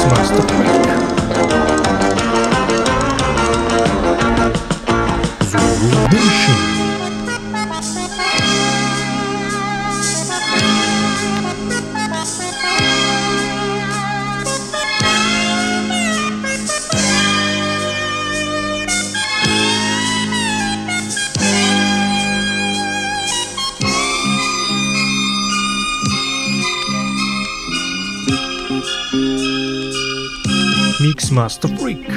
Mixmaster Freak. Mixmaster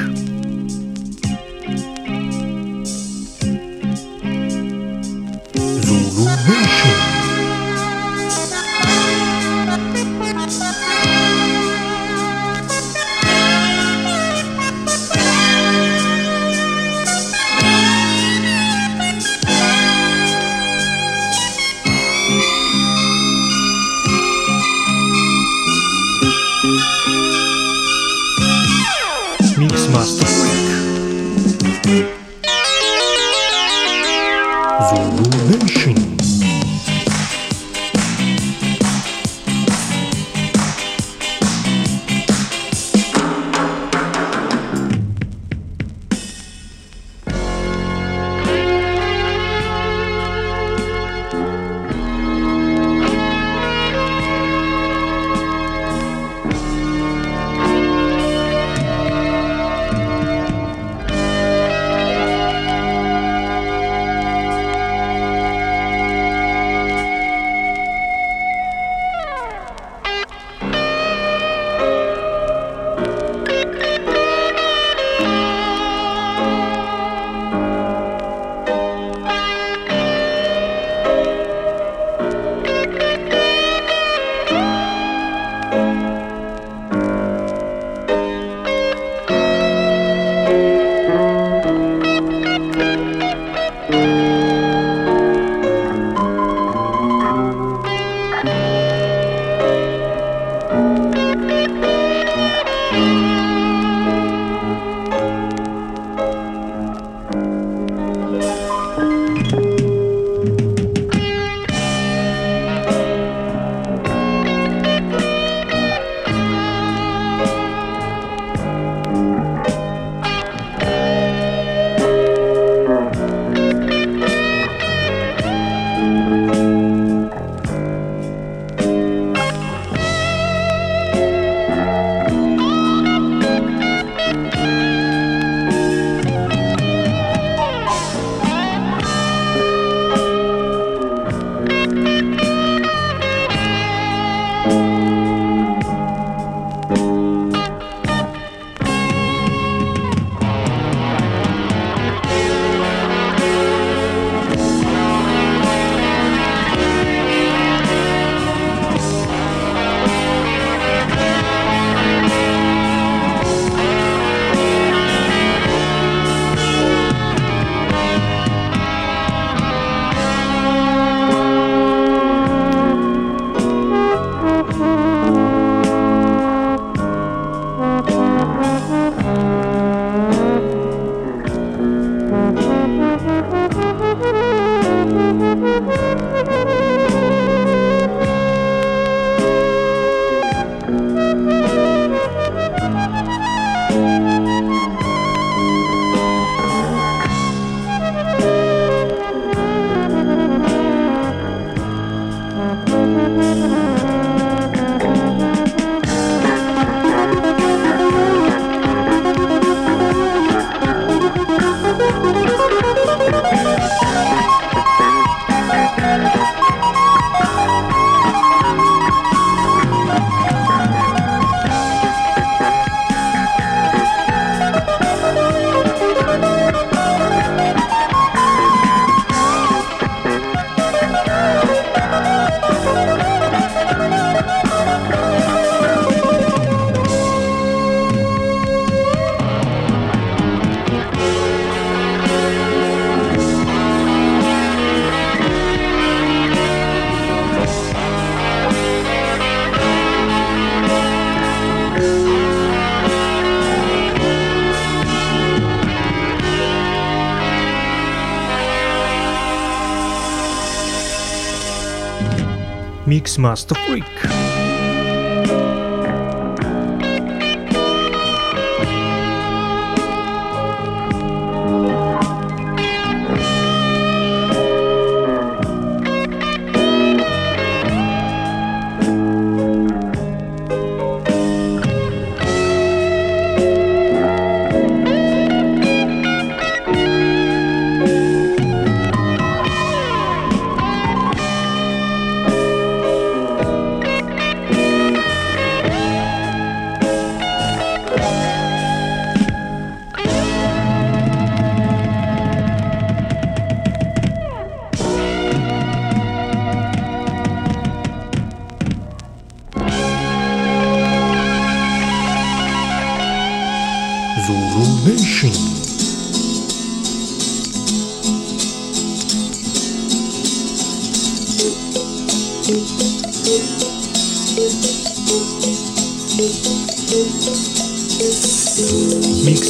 Mixmaster Freak.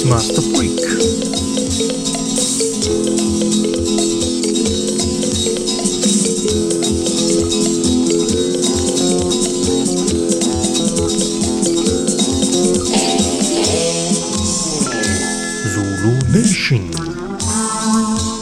Master Freak. Nation.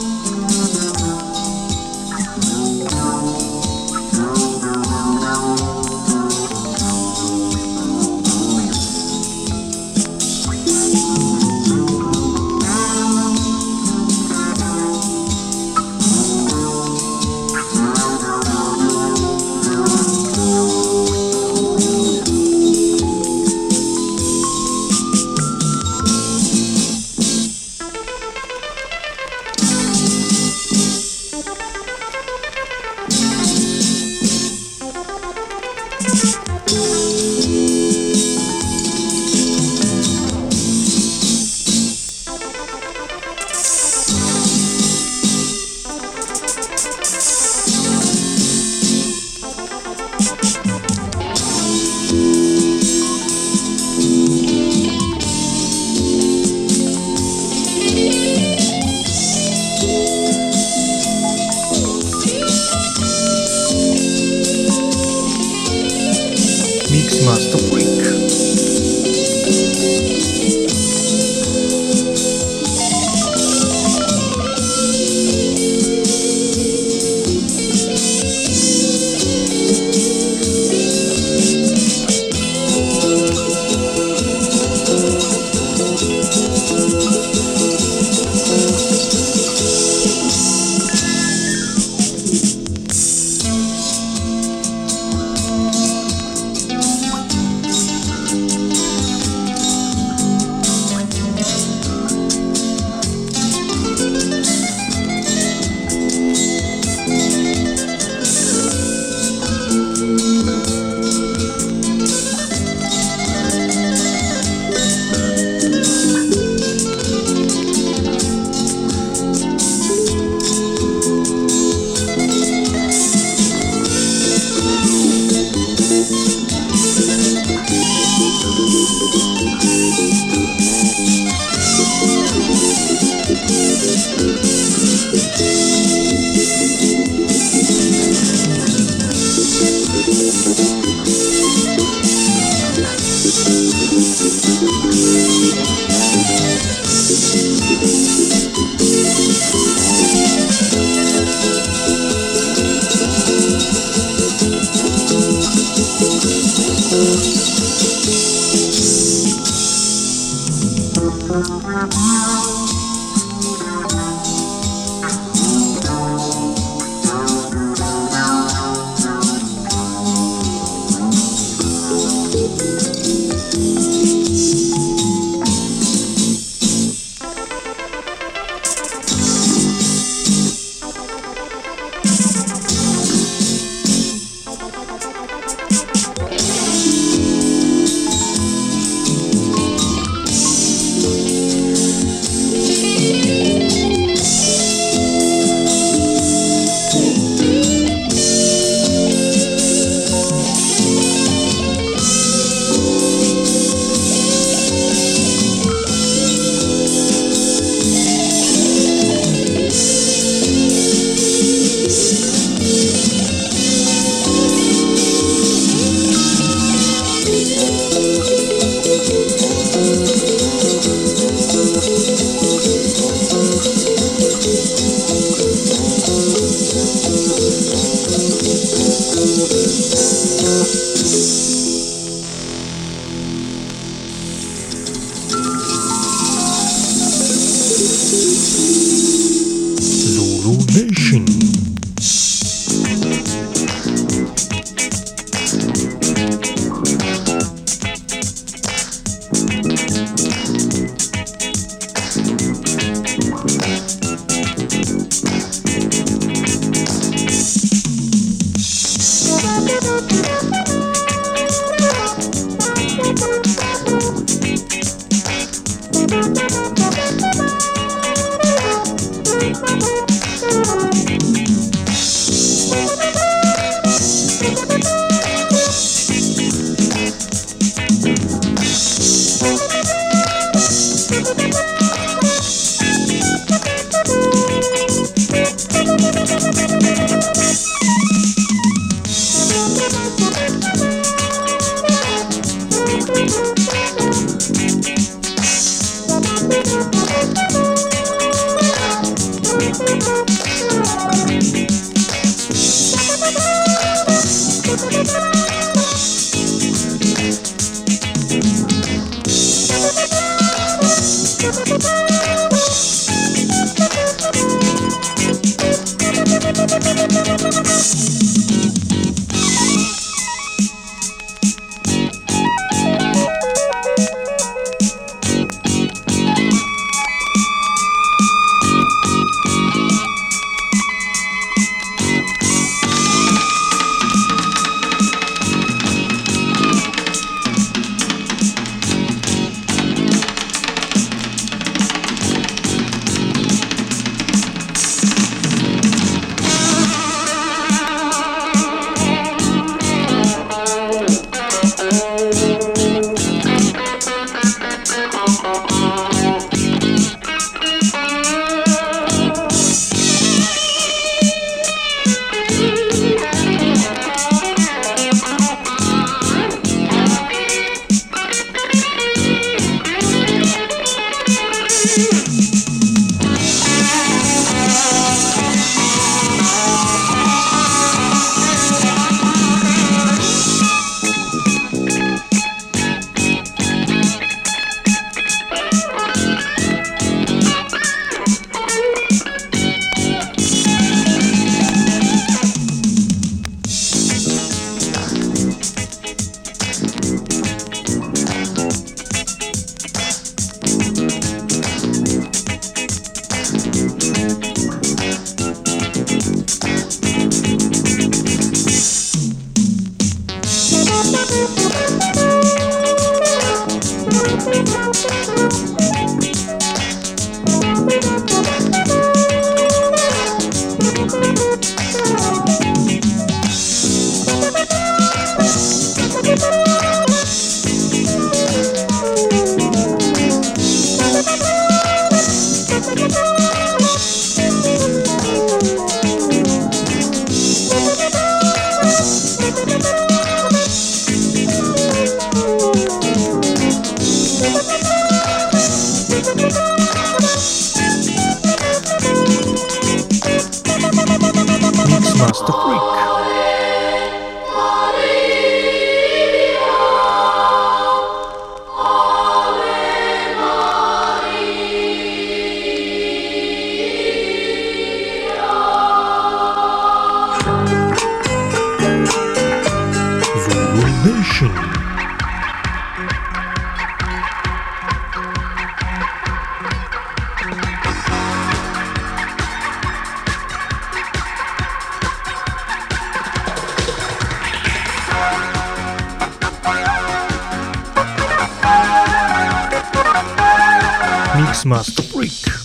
Mixmaster Freak. Mixmaster Freak.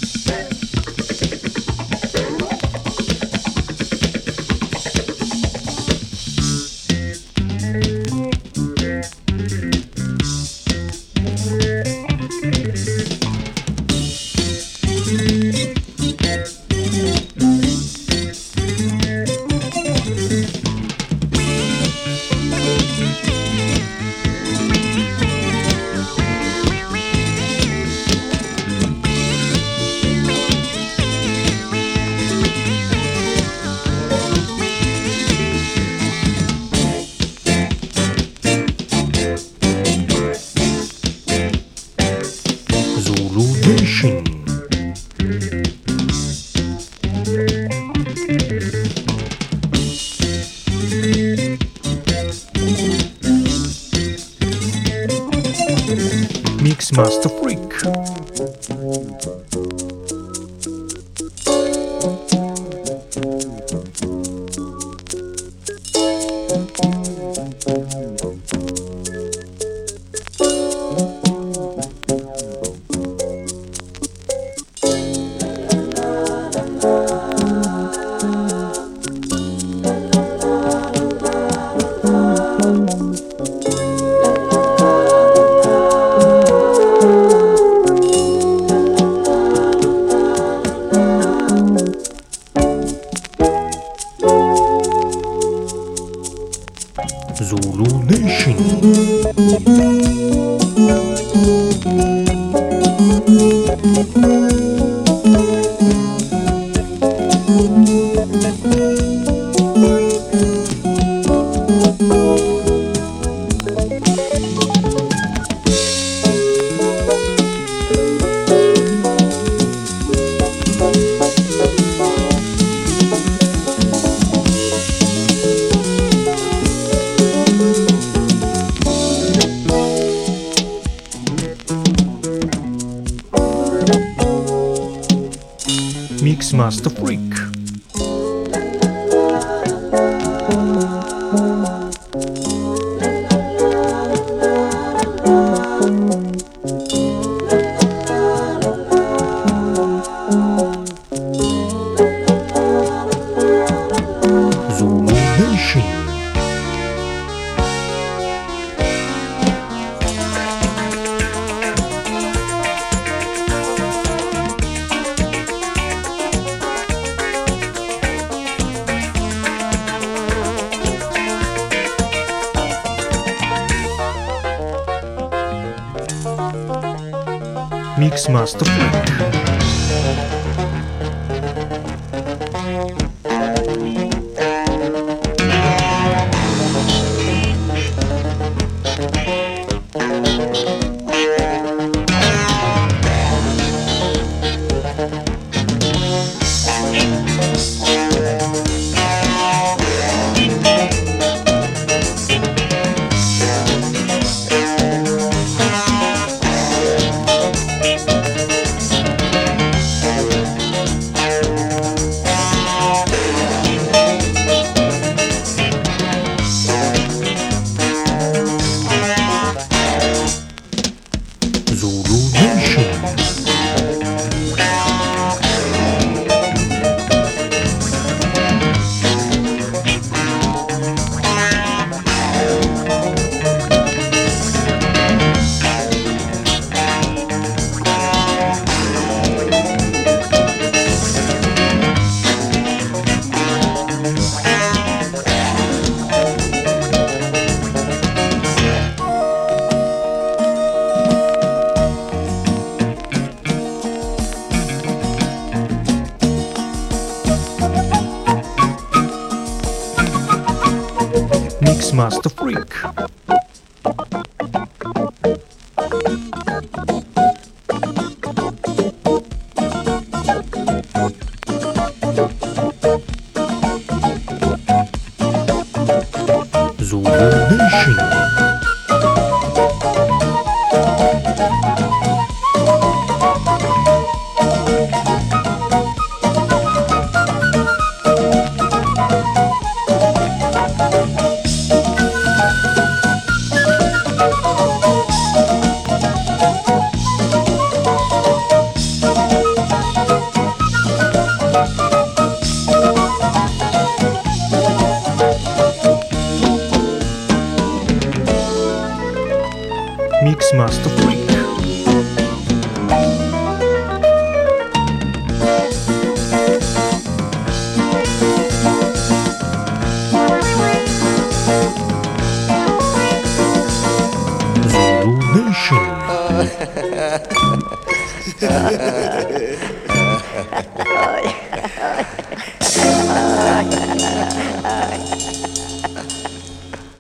Mix Master Freak.